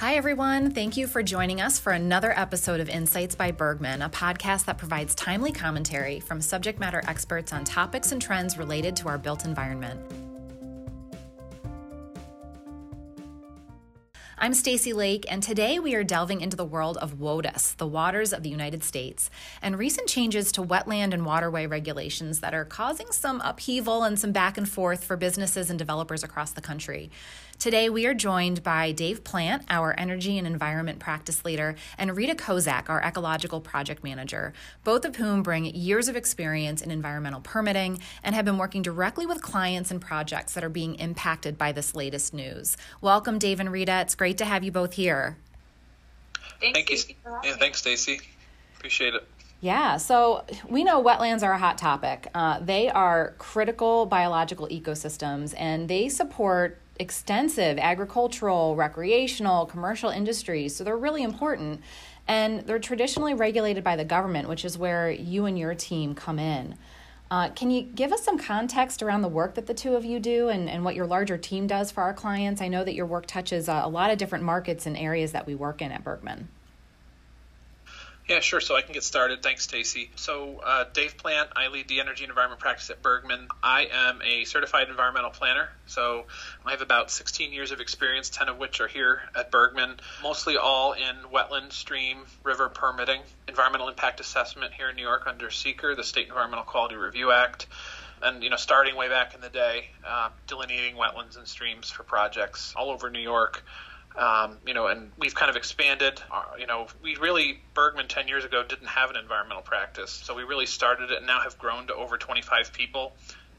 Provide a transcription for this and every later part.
Hi, everyone. Thank you for joining us for another episode of Insights by Bergman, a podcast that provides timely commentary from subject matter experts on topics and trends related to our built environment. I'm Stacy Lake, and today we are delving into the world of WOTUS, the waters of the United States, and recent changes to wetland and waterway regulations that are causing some upheaval and some back and forth for businesses and developers across the country. Today, we are joined by Dave Plant, our energy and environment practice leader, and Rita Kozak, our ecological project manager, both of whom bring years of experience in environmental permitting and have been working directly with clients and projects that are being impacted by this latest news. Welcome, Dave and Rita. It's great to have you both here. Thanks, Thank you. Yeah, thanks, Stacy. Appreciate it. Yeah, so we know wetlands are a hot topic. Uh, they are critical biological ecosystems and they support extensive agricultural, recreational, commercial industries. So they're really important. And they're traditionally regulated by the government, which is where you and your team come in. Uh, can you give us some context around the work that the two of you do and, and what your larger team does for our clients? I know that your work touches uh, a lot of different markets and areas that we work in at Bergman. Yeah, sure. So I can get started. Thanks, Stacy. So, uh, Dave Plant, I lead the energy and environment practice at Bergman. I am a certified environmental planner. So, I have about 16 years of experience, 10 of which are here at Bergman, mostly all in wetland, stream, river permitting, environmental impact assessment here in New York under SEQR, the State Environmental Quality Review Act. And you know, starting way back in the day, uh, delineating wetlands and streams for projects all over New York. Um, you know, and we've kind of expanded. Uh, you know, we really Bergman ten years ago didn't have an environmental practice, so we really started it and now have grown to over 25 people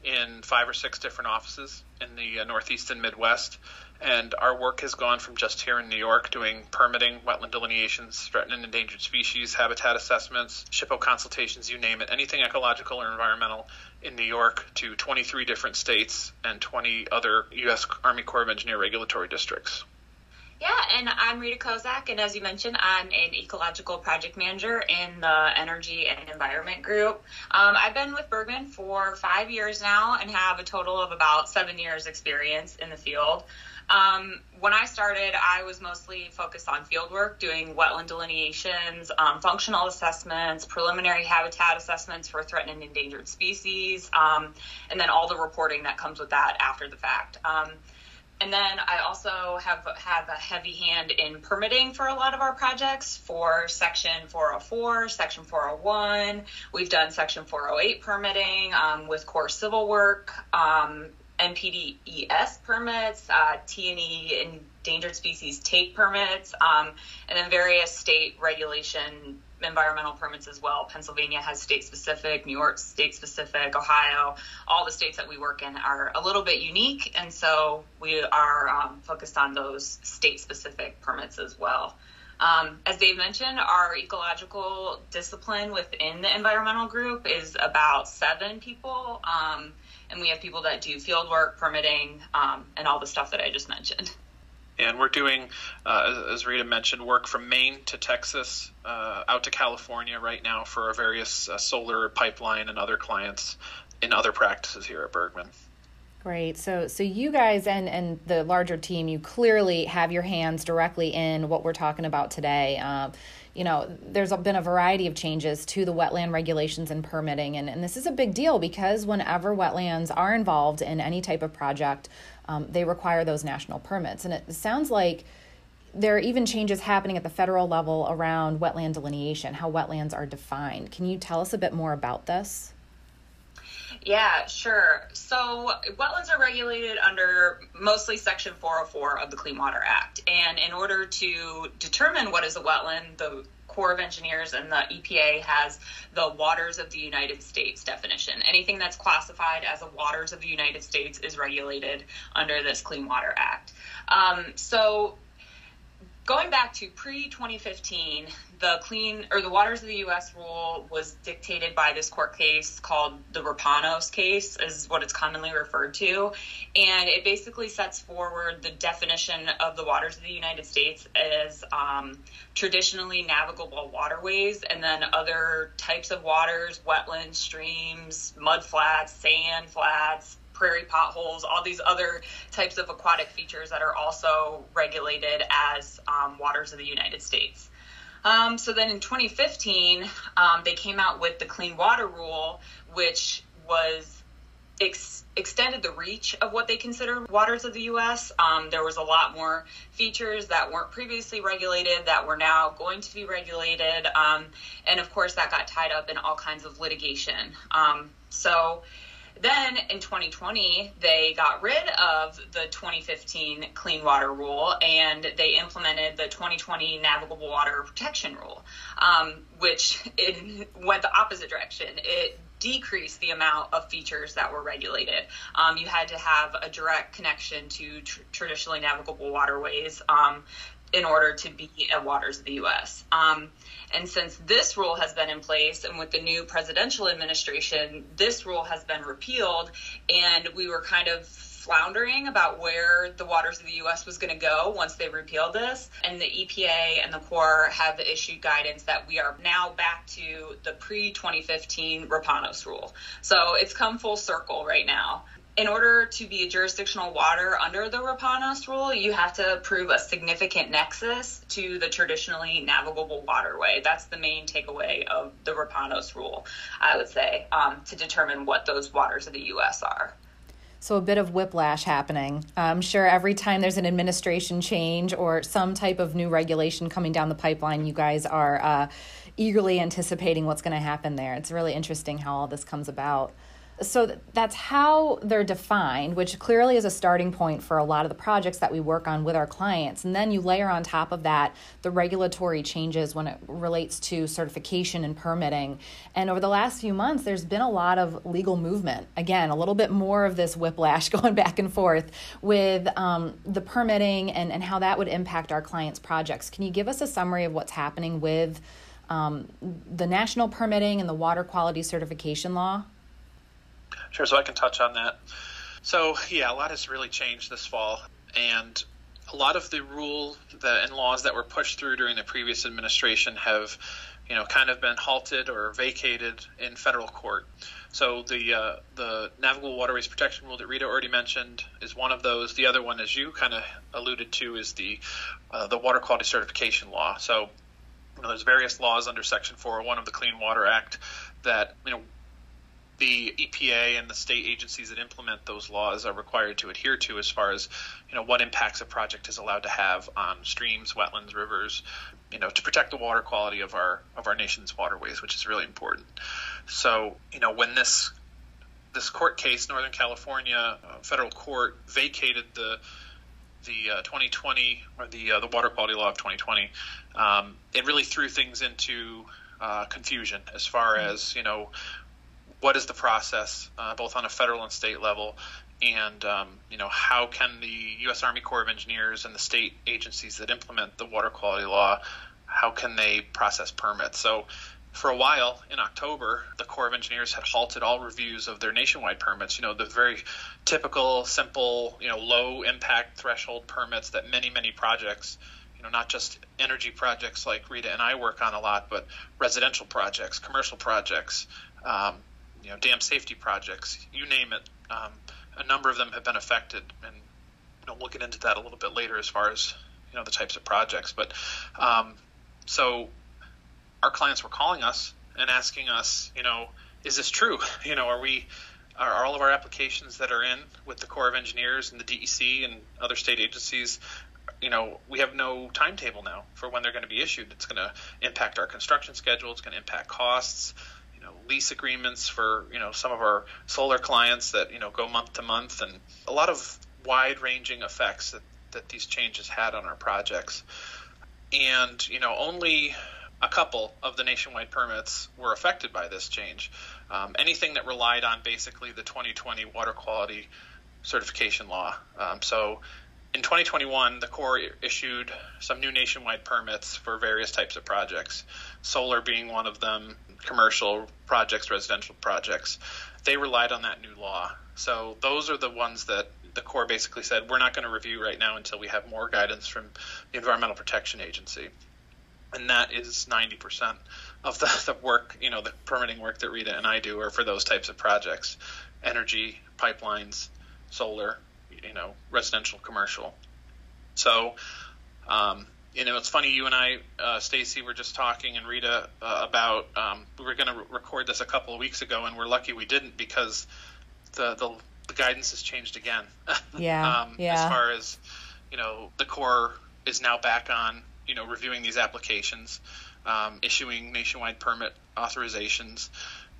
in five or six different offices in the uh, Northeast and Midwest. And our work has gone from just here in New York doing permitting, wetland delineations, threatened and endangered species, habitat assessments, SHPO consultations, you name it, anything ecological or environmental in New York to 23 different states and 20 other U.S. Army Corps of Engineer regulatory districts. Yeah, and I'm Rita Kozak, and as you mentioned, I'm an ecological project manager in the energy and environment group. Um, I've been with Bergman for five years now and have a total of about seven years experience in the field. Um, when I started, I was mostly focused on field work, doing wetland delineations, um, functional assessments, preliminary habitat assessments for threatened and endangered species, um, and then all the reporting that comes with that after the fact. And then I also have have a heavy hand in permitting for a lot of our projects for Section 404, Section 401. We've done Section 408 permitting um, with Corps civil work, um, NPDES permits, uh, T&E endangered species take permits, um, and then various state regulation environmental permits as well. Pennsylvania has state specific, New York state specific, Ohio, all the states that we work in are a little bit unique. And so we are um, focused on those state specific permits as well. Um, as Dave mentioned, our ecological discipline within the environmental group is about seven people. Um, and we have people that do field work, permitting, um, and all the stuff that I just mentioned. And we're doing, uh, as Rita mentioned, work from Maine to Texas, uh, out to California right now for our various uh, solar pipeline and other clients in other practices here at Bergman. Great. So, so you guys and and the larger team, you clearly have your hands directly in what we're talking about today. Uh, you know, there's been a variety of changes to the wetland regulations and permitting, and, and this is a big deal because whenever wetlands are involved in any type of project, um, they require those national permits. And it sounds like there are even changes happening at the federal level around wetland delineation, how wetlands are defined. Can you tell us a bit more about this? Yeah, sure. So, wetlands are regulated under mostly Section 404 of the Clean Water Act. And in order to determine what is a wetland, the Corps of Engineers and the EPA has the waters of the United States definition. Anything that's classified as a waters of the United States is regulated under this Clean Water Act. Um, so going back to pre 2015, the clean or the waters of the U.S. rule was dictated by this court case called the Rapanos case, is what it's commonly referred to, and it basically sets forward the definition of the waters of the United States as um, traditionally navigable waterways, and then other types of waters, wetlands, streams, mud flats, sand flats, prairie potholes, all these other types of aquatic features that are also regulated as um, waters of the United States. Um, so then in 2015, um, they came out with the Clean Water Rule, which was ex- extended the reach of what they considered waters of the U.S. Um, there was a lot more features that weren't previously regulated that were now going to be regulated, um, and of course that got tied up in all kinds of litigation. Um, so then in 2020, they got rid of the 2015 Clean Water Rule and they implemented the 2020 Navigable Water Protection Rule, um, which went the opposite direction. It decreased the amount of features that were regulated. Um, you had to have a direct connection to tr- traditionally navigable waterways um, in order to be at waters of the U.S. Um, and since this rule has been in place, and with the new presidential administration, this rule has been repealed, and we were kind of floundering about where the waters of the U.S. was going to go once they repealed this. And the EPA and the Corps have issued guidance that we are now back to the pre 2015 Rapanos rule. So it's come full circle right now in order to be a jurisdictional water under the Rapanos rule, you have to prove a significant nexus to the traditionally navigable waterway. That's the main takeaway of the Rapanos rule, I would say, um, to determine what those waters of the U.S. are. So, a bit of whiplash happening. I'm sure every time there's an administration change or some type of new regulation coming down the pipeline, you guys are uh, eagerly anticipating what's going to happen there. It's really interesting how all this comes about so that's how they're defined, which clearly is a starting point for a lot of the projects that we work on with our clients. And then you layer on top of that the regulatory changes when it relates to certification and permitting. And over the last few months, there's been a lot of legal movement. Again, a little bit more of this whiplash going back and forth with um, the permitting and, and how that would impact our clients' projects. Can you give us a summary of what's happening with um, the national permitting and the water quality certification law? Sure, so I can touch on that. So, yeah, a lot has really changed this fall, and a lot of the rule that, and laws that were pushed through during the previous administration have, you know, kind of been halted or vacated in federal court. So the uh, the Navigable Waterways Protection Rule that Rita already mentioned is one of those. The other one, as you kind of alluded to, is the uh, the Water Quality Certification Law. So you know, there's various laws under Section 401 of the Clean Water Act that you know the EPA and the state agencies that implement those laws are required to adhere to as far as you know what impacts a project is allowed to have on streams, wetlands, rivers, you know, to protect the water quality of our of our nation's waterways, which is really important. So, you know, when this this court case, Northern California uh, federal court vacated the the uh, 2020 or the uh, the water quality law of 2020, um, it really threw things into uh, confusion as far as you know what is the process, uh, both on a federal and state level, and um, you know how can the U.S. Army Corps of Engineers and the state agencies that implement the water quality law, how can they process permits? So. For a while in October, the Corps of Engineers had halted all reviews of their nationwide permits. You know, the very typical, simple, you know, low impact threshold permits that many, many projects you know, not just energy projects like Rita and I work on a lot, but residential projects, commercial projects, um, you know, dam safety projects, you name it. Um, a number of them have been affected, and you know, we'll get into that a little bit later as far as you know the types of projects. But um, so our clients were calling us and asking us, you know, is this true? You know, are we are all of our applications that are in with the Corps of Engineers and the DEC and other state agencies you know, we have no timetable now for when they're going to be issued. It's going to impact our construction schedule. It's going to impact costs lease agreements for you know some of our solar clients that you know go month to month, and a lot of wide-ranging effects that, that these changes had on our projects. And you know only a couple of the nationwide permits were affected by this change. Um, anything that relied on basically the 2020 water quality certification law. Um, so in 2021, the Corps issued some new nationwide permits for various types of projects, solar being one of them, commercial projects, residential projects. They relied on that new law. So those are the ones that the Corps basically said we're not going to review right now until we have more guidance from the Environmental Protection Agency. And that is 90% of the, the work, you know, the permitting work that Rita and I do are for those types of projects. energy, pipelines, solar, you know, residential, commercial. So, um, you know, it's funny. You and I, uh, Stacy, were just talking, and Rita uh, about um, we were going to re- record this a couple of weeks ago, and we're lucky we didn't because the the, the guidance has changed again. Yeah. um, yeah. As far as you know, the Corps is now back on, you know, reviewing these applications, um, issuing nationwide permit authorizations,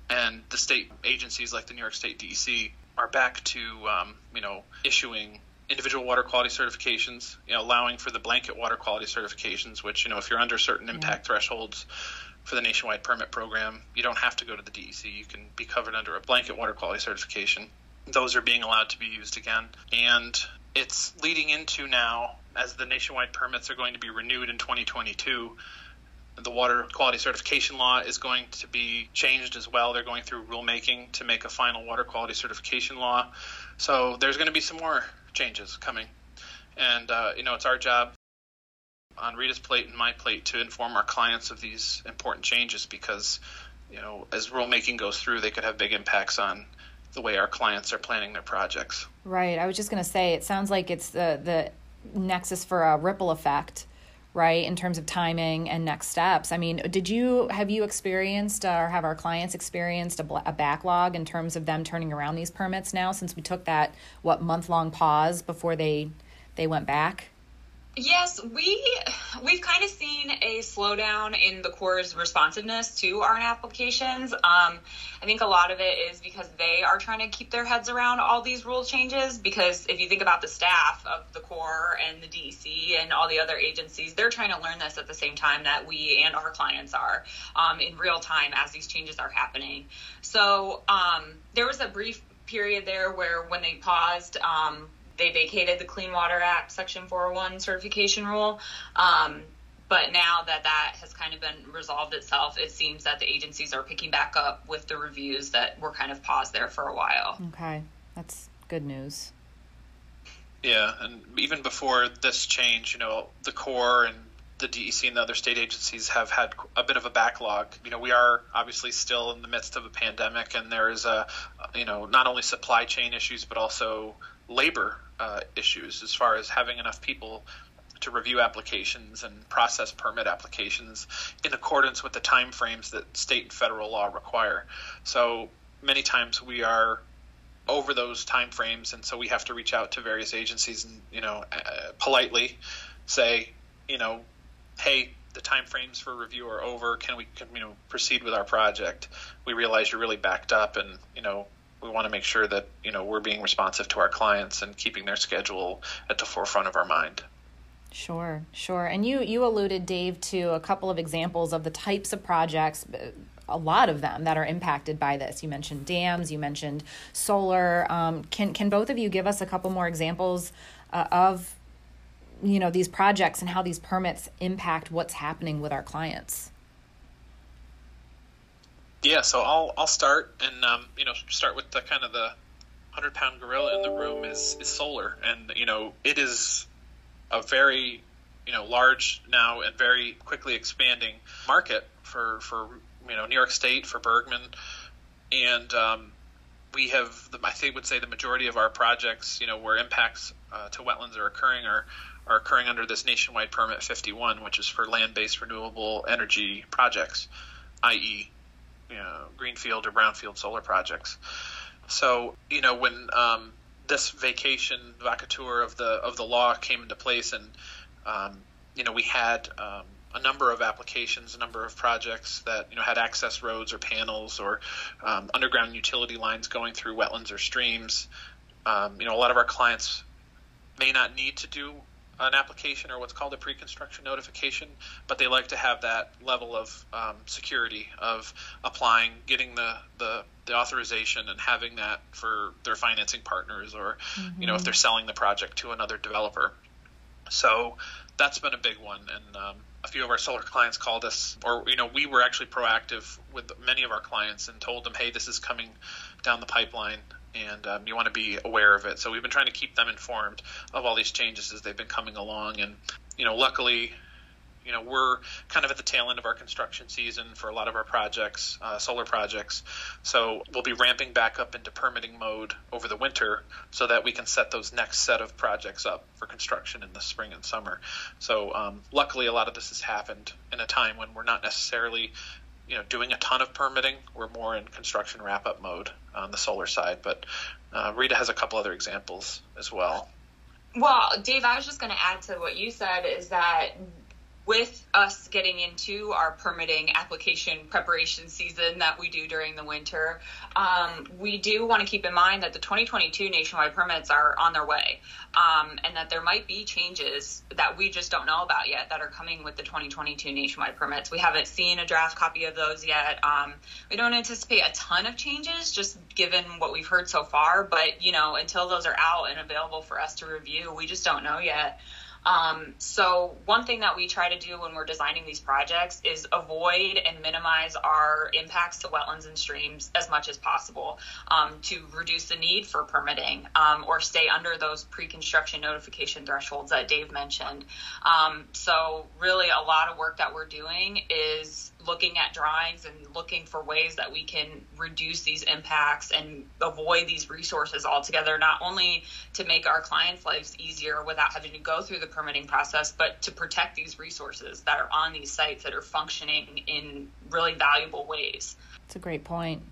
and the state agencies like the New York State DEC are back to, um, you know, issuing individual water quality certifications, you know, allowing for the blanket water quality certifications, which, you know, if you're under certain mm-hmm. impact yeah. thresholds for the nationwide permit program, you don't have to go to the DEC. You can be covered under a blanket water quality certification. Those are being allowed to be used again. And it's leading into now, as the nationwide permits are going to be renewed in 2022, the water quality certification law is going to be changed as well. They're going through rulemaking to make a final water quality certification law. So there's going to be some more changes coming. And, uh, you know, it's our job on Rita's plate and my plate to inform our clients of these important changes because, you know, as rulemaking goes through, they could have big impacts on the way our clients are planning their projects. Right. I was just going to say, it sounds like it's the, the nexus for a ripple effect right in terms of timing and next steps. I mean did you have you experienced uh, or have our clients experienced a, a, backlog in terms of them turning around these permits now since we took that what month long pause before they they went back Yes, we we've kind of seen a slowdown in the Corps' responsiveness to our applications. Um, I think a lot of it is because they are trying to keep their heads around all these rule changes. Because if you think about the staff of the Corps and the DEC and all the other agencies, they're trying to learn this at the same time that we and our clients are um, in real time as these changes are happening. So um, there was a brief period there where when they paused um, they vacated the Clean Water Act Section 401 certification rule. Um, but now that that has kind of been resolved itself, it seems that the agencies are picking back up with the reviews that were kind of paused there for a while. Okay, that's good news. Yeah, and even before this change, you know, the Corps and the DEC and the other state agencies have had a bit of a backlog. You know, we are obviously still in the midst of a pandemic, and there is a, you know, not only supply chain issues but also labor uh, issues as far as having enough people to review applications and process permit applications in accordance with the timeframes that state and federal law require. So many times we are over those timeframes, and so we have to reach out to various agencies and you know uh, politely say, you know, hey, the timeframes for review are over. Can we can, you know proceed with our project? We realize you're really backed up, and you know we want to make sure that you know we're being responsive to our clients and keeping their schedule at the forefront of our mind. Sure, sure. And you you alluded, Dave, to a couple of examples of the types of projects. A lot of them that are impacted by this. You mentioned dams. You mentioned solar. Um, can can both of you give us a couple more examples uh, of you know these projects and how these permits impact what's happening with our clients? Yeah, so I'll I'll start and um, you know start with the kind of the hundred pound gorilla in the room is is solar, and you know it is a very you know large now and very quickly expanding market for for you know New York State for Bergman, and um, we have the, I think would say the majority of our projects you know where impacts uh, to wetlands are occurring are are occurring under this nationwide permit 51, which is for land-based renewable energy projects, i.e you know, greenfield or brownfield solar projects. So you know when um, this vacation vacatur of the of the law came into place, and um, you know we had um, a number of applications, a number of projects that you know had access roads or panels or um, underground utility lines going through wetlands or streams. Um, you know, a lot of our clients may not need to do an application or what's called a pre-construction notification, but they like to have that level of um, security of applying, getting the, the, the authorization, and having that for their financing partners, or mm-hmm. you know if they're selling the project to another developer. So that's been a big one, and um, a few of our solar clients called us, or you know we were actually proactive with many of our clients and told them, hey, this is coming down the pipeline and um, you want to be aware of it. So we've been trying to keep them informed of all these changes as they've been coming along. And you know, luckily, You know, we're kind of at the tail end of our construction season for a lot of our projects, uh, solar projects. So we'll be ramping back up into permitting mode over the winter so that we can set those next set of projects up for construction in the spring and summer. So um, luckily, a lot of this has happened in a time when we're not necessarily you know doing a ton of permitting. We're more in construction wrap up mode on the solar side, but uh, Rita has a couple other examples as well. Well, Dave, I was just going to add to what you said is that with us getting into our permitting application preparation season that we do during the winter, um, we do want to keep in mind that the 2022 nationwide permits are on their way um, and that there might be changes that we just don't know about yet that are coming with the 2022 nationwide permits. We haven't seen a draft copy of those yet. Um, we don't anticipate a ton of changes just given what we've heard so far, but you know, until those are out and available for us to review, we just don't know yet. Um, so one thing that we try to do when we're designing these projects is avoid and minimize our impacts to wetlands and streams as much as possible um, to reduce the need for permitting um, or stay under those pre-construction notification thresholds that Dave mentioned. Um, so really a lot of work that we're doing is looking at drawings and looking for ways that we can reduce these impacts and avoid these resources altogether, not only to make our clients' lives easier without having to go through the permitting process, but to protect these resources that are on these sites that are functioning in really valuable ways. That's a great point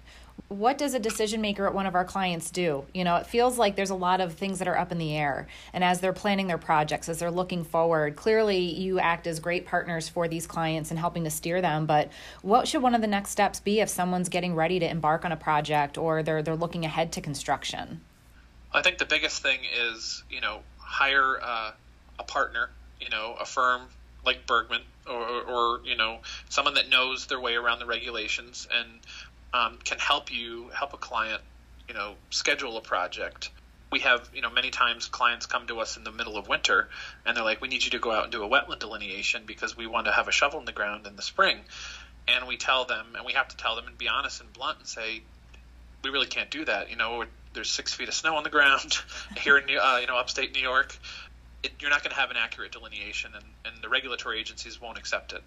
what does a decision maker at one of our clients do? You know, it feels like there's a lot of things that are up in the air. And as they're planning their projects, as they're looking forward, clearly you act as great partners for these clients and helping to steer them. But what should one of the next steps be if someone's getting ready to embark on a project or they're they're looking ahead to construction? I think the biggest thing is, you know, hire uh, a partner, you know, a firm like Bergman or, or, you know, someone that knows their way around the regulations and um, can help you help a client, you know, schedule a project. We have, you know, many times clients come to us in the middle of winter and they're like, "We need you to go out and do a wetland delineation because we want to have a shovel in the ground in the spring." And we tell them, and we have to tell them and be honest and blunt and say, "We really can't do that. You know, there's six feet of snow on the ground here in, uh, you know, upstate New York. It, you're not going to have an accurate delineation, and, and the regulatory agencies won't accept it."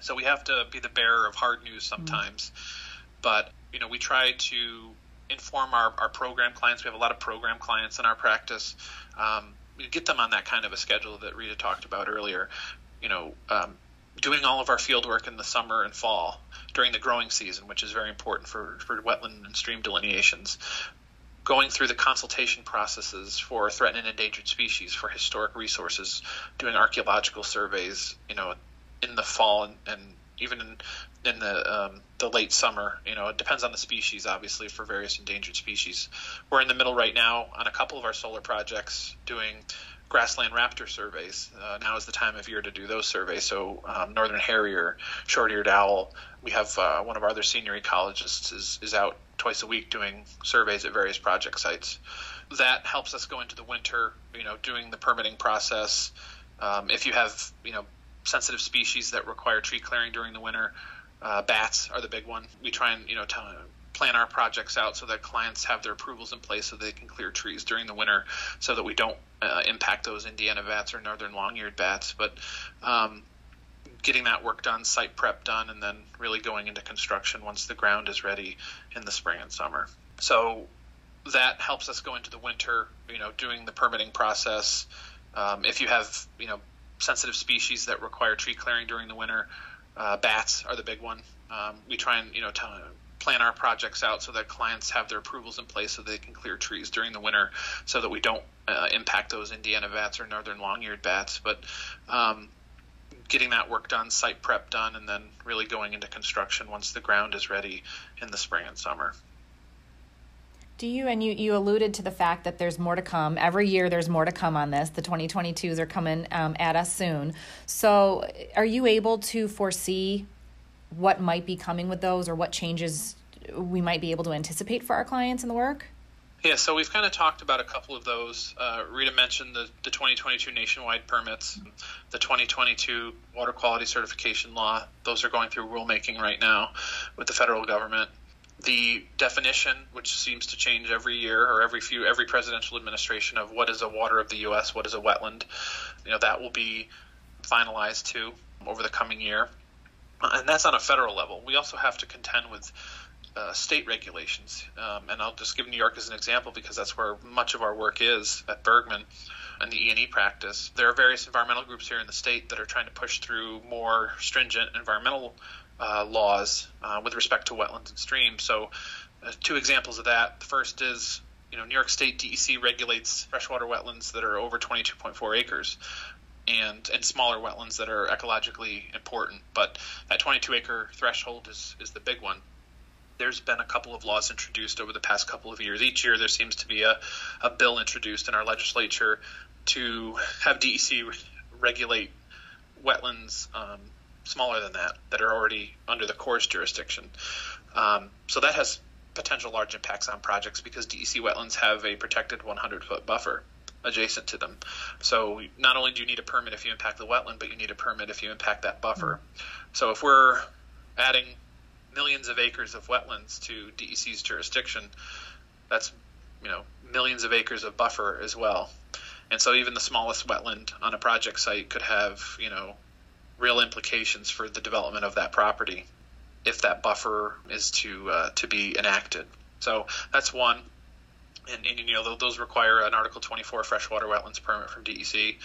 So we have to be the bearer of hard news sometimes. Mm-hmm but you know we try to inform our, our program clients. We have a lot of program clients in our practice. Um, we get them on that kind of a schedule that Rita talked about earlier. You know, um, doing all of our field work in the summer and fall during the growing season, which is very important for, for wetland and stream delineations. Going through the consultation processes for threatened and endangered species, for historic resources, doing archaeological surveys, you know, in the fall and, and even in in the um, the late summer. You know, it depends on the species, obviously, for various endangered species. We're in the middle right now on a couple of our solar projects doing grassland raptor surveys. Uh, now is the time of year to do those surveys. So, um, northern harrier, short-eared owl. We have uh, one of our other senior ecologists is is out twice a week doing surveys at various project sites. That helps us go into the winter. You know, doing the permitting process. Um, if you have you know sensitive species that require tree clearing during the winter. Uh, bats are the big one. We try and you know t- plan our projects out so that clients have their approvals in place so they can clear trees during the winter, so that we don't uh, impact those Indiana bats or northern long-eared bats. But um, getting that work done, site prep done, and then really going into construction once the ground is ready in the spring and summer. So that helps us go into the winter, you know, doing the permitting process. Um, if you have, you know, sensitive species that require tree clearing during the winter. Uh, bats are the big one. Um, we try and you know t- plan our projects out so that clients have their approvals in place so they can clear trees during the winter, so that we don't uh, impact those Indiana bats or northern long-eared bats. But um, getting that work done, site prep done, and then really going into construction once the ground is ready in the spring and summer. Do you, and you, you alluded to the fact that there's more to come. Every year there's more to come on this. The 2022s are coming um, at us soon. So, are you able to foresee what might be coming with those or what changes we might be able to anticipate for our clients in the work? Yeah, so we've kind of talked about a couple of those. Uh, Rita mentioned the, the 2022 nationwide permits, the 2022 water quality certification law. Those are going through rulemaking right now with the federal government the definition, which seems to change every year or every few every presidential administration of what is a water of the U.S., what is a wetland, you know that will be finalized too over the coming year. And that's on a federal level. We also have to contend with uh, state regulations. Um, and I'll just give New York as an example because that's where much of our work is at Bergman and the E&E practice. There are various environmental groups here in the state that are trying to push through more stringent environmental uh, laws uh, with respect to wetlands and streams. So, uh, two examples of that. The first is, you know, New York State DEC regulates freshwater wetlands that are over 22.4 acres. And, and smaller wetlands that are ecologically important, but that 22 acre threshold is, is the big one there's been a couple of laws introduced over the past couple of years. Each year there seems to be a, a bill introduced in our legislature to have DEC regulate wetlands um, smaller than that that are already under the Corps' jurisdiction. Um, so that has potential large impacts on projects because DEC wetlands have a protected 100 foot buffer adjacent to them. So not only do you need a permit if you impact the wetland, but you need a permit if you impact that buffer. So if we're adding millions of acres of wetlands to DEC's jurisdiction, that's you know millions of acres of buffer as well. And so even the smallest wetland on a project site could have, you know, real implications for the development of that property if that buffer is to uh, to be enacted. So that's one. And, and, you know those require an Article 24 freshwater wetlands permit from DEC,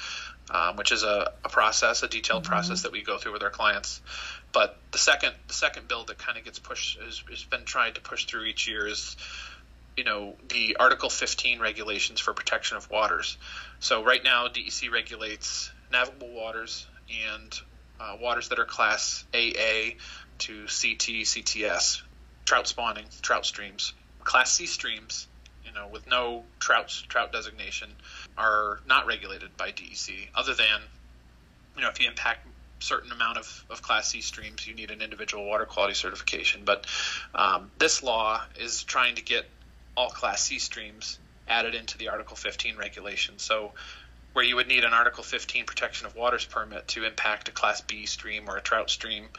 um, which is a, a, process, a detailed mm-hmm. process that we go through with our clients. But the second the second bill that kind of gets pushed has, has been tried to push through each year is you know the Article 15 regulations for protection of waters. So right now, DEC regulates navigable waters and uh, waters that are class AA to CT, CTS, trout spawning, trout streams. Class C streams, you know, with no trout trout designation, are not regulated by DEC. Other than, you know, if you impact certain amount of, of class c streams you need an individual water quality certification but um, this law is trying to get all Class C streams added into the Article 15 regulation. So, where you would need an Article 15 protection of waters permit to impact a Class B stream or a trout stream,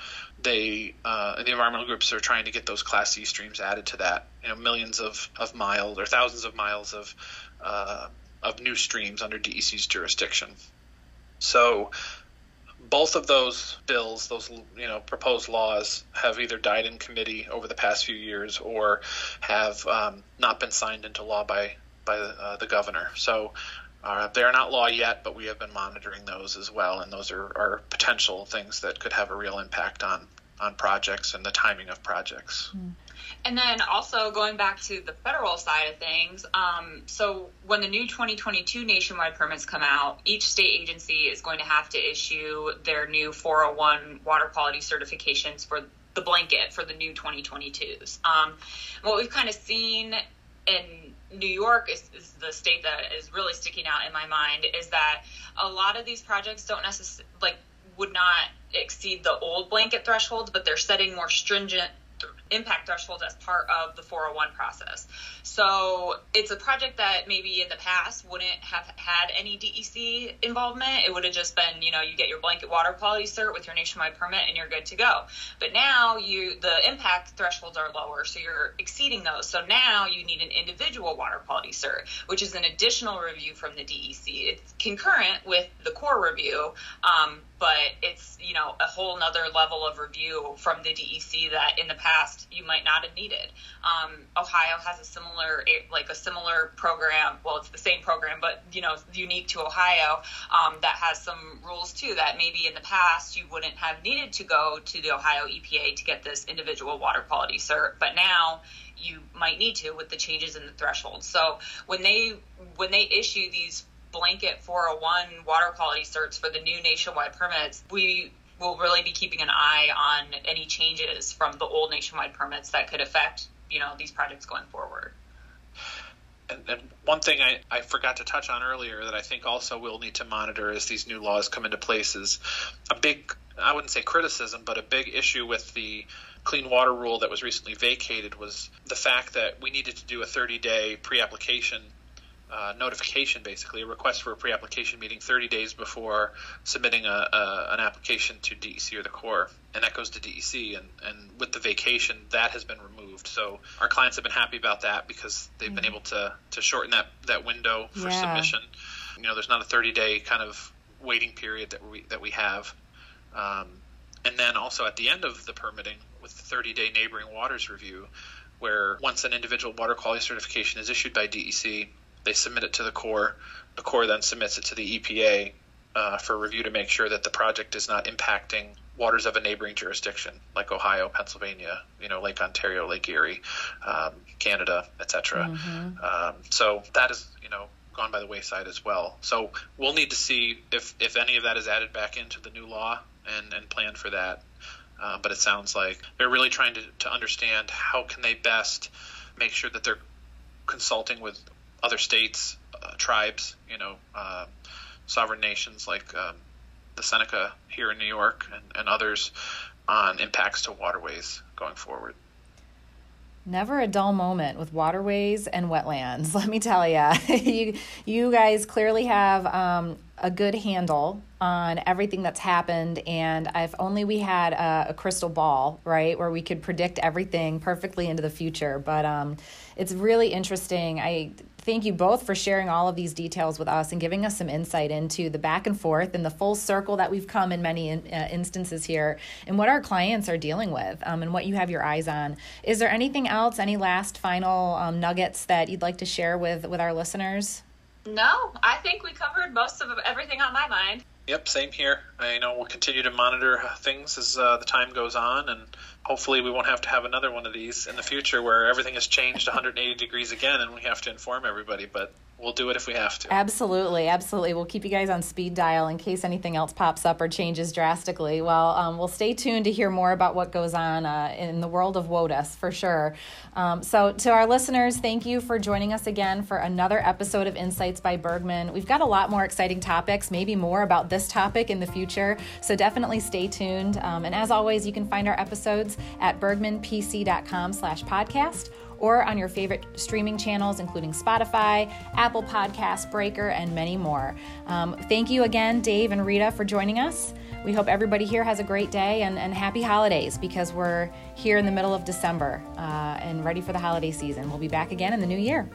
they uh, the environmental groups are trying to get those Class C streams added to that. You know, millions of, of miles or thousands of miles of uh, of new streams under DEC's jurisdiction. So, both of those bills, those you know proposed laws, have either died in committee over the past few years or have um, not been signed into law by by uh, the governor. So uh, they are not law yet, but we have been monitoring those as well, and those are, are potential things that could have a real impact on on projects and the timing of projects. Mm. And then also going back to the federal side of things, um, so when the new 2022 nationwide permits come out, each state agency is going to have to issue their new 401 water quality certifications for the blanket for the new 2022s. Um, what we've kind of seen in New York is, is, the state that is really sticking out in my mind is that a lot of these projects don't necessarily like would not exceed the old blanket thresholds, but they're setting more stringent impact thresholds as part of the 401 process. So it's a project that maybe in the past wouldn't have had any DEC involvement. It would have just been, you know, you get your blanket water quality cert with your nationwide permit and you're good to go. But now you the impact thresholds are lower, so you're exceeding those. So now you need an individual water quality cert, which is an additional review from the DEC. It's concurrent with the Corps review, um, but it's you know a whole nother level of review from the DEC that in the past you might not have needed. Um, Ohio has a similar like a similar program. Well, it's the same program, but you know unique to Ohio um, that has some rules too that maybe in the past you wouldn't have needed to go to the Ohio EPA to get this individual water quality cert, but now you might need to with the changes in the threshold. So when they when they issue these blanket 401 water quality certs for the new nationwide permits, we will really be keeping an eye on any changes from the old nationwide permits that could affect, you know, these projects going forward. And, and, one thing I, I forgot to touch on earlier that I think also we'll need to monitor as these new laws come into place is a big, I wouldn't say criticism, but a big issue with the clean water rule that was recently vacated was the fact that we needed to do a 30 day pre application uh, notification, basically a request for a pre-application meeting 30 days before submitting a, a, an application to DEC or the Corps, and that goes to DEC. And, and with the vacation, that has been removed. So our clients have been happy about that because they've mm-hmm. been able to to shorten that that window for yeah. submission. You know, there's not a 30 day kind of waiting period that we that we have. Um, and then also at the end of the permitting with the 30 day neighboring waters review, where once an individual water quality certification is issued by DEC, they submit it to the Corps. The Corps then submits it to the EPA uh, for review to make sure that the project is not impacting waters of a neighboring jurisdiction like Ohio, Pennsylvania, you know, Lake Ontario, Lake Erie, um, Canada, etc. Mm-hmm. Um, so that is, you know, gone by the wayside as well. So we'll need to see if, if any of that is added back into the new law and, and plan for that. Uh, but it sounds like they're really trying to, to understand how can they best make sure that they're consulting with other states, uh, tribes, you know, uh, sovereign nations like um, the Seneca here in New York and, and others on impacts to waterways going forward. Never a dull moment with waterways and wetlands. Let me tell you, you you guys clearly have um, a good handle on everything that's happened. And if only we had a, a, crystal ball, right, where we could predict everything perfectly into the future. But um, it's really interesting. I thank you both for sharing all of these details with us and giving us some insight into the back and forth and the full circle that we've come in many in, uh, instances here and what our clients are dealing with um, and what you have your eyes on. Is there anything else, any last final um, nuggets that you'd like to share with, with our listeners? No, I think we covered most of everything on my mind. Yep, same here. I know we'll continue to monitor things as uh, the time goes on, and hopefully we won't have to have another one of these in the future where everything has changed 180 degrees again and we have to inform everybody. But we'll do it if we have to. Absolutely, absolutely. We'll keep you guys on speed dial in case anything else pops up or changes drastically. Well, um, we'll stay tuned to hear more about what goes on uh, in the world of WOTUS for sure. Um, so, to our listeners, thank you for joining us again for another episode of Insights by Bergman. We've got a lot more exciting topics, maybe more about this topic in the future. So, definitely stay tuned. Um, and as always, you can find our episodes at bergmanpc.com/podcast or on your favorite streaming channels, including Spotify, Apple Podcasts, Breaker, and many more. Um, thank you again, Dave and Rita, for joining us. We hope everybody here has a great day and, and happy holidays because we're here in the middle of December uh, and ready for the holiday season. We'll be back again in the new year.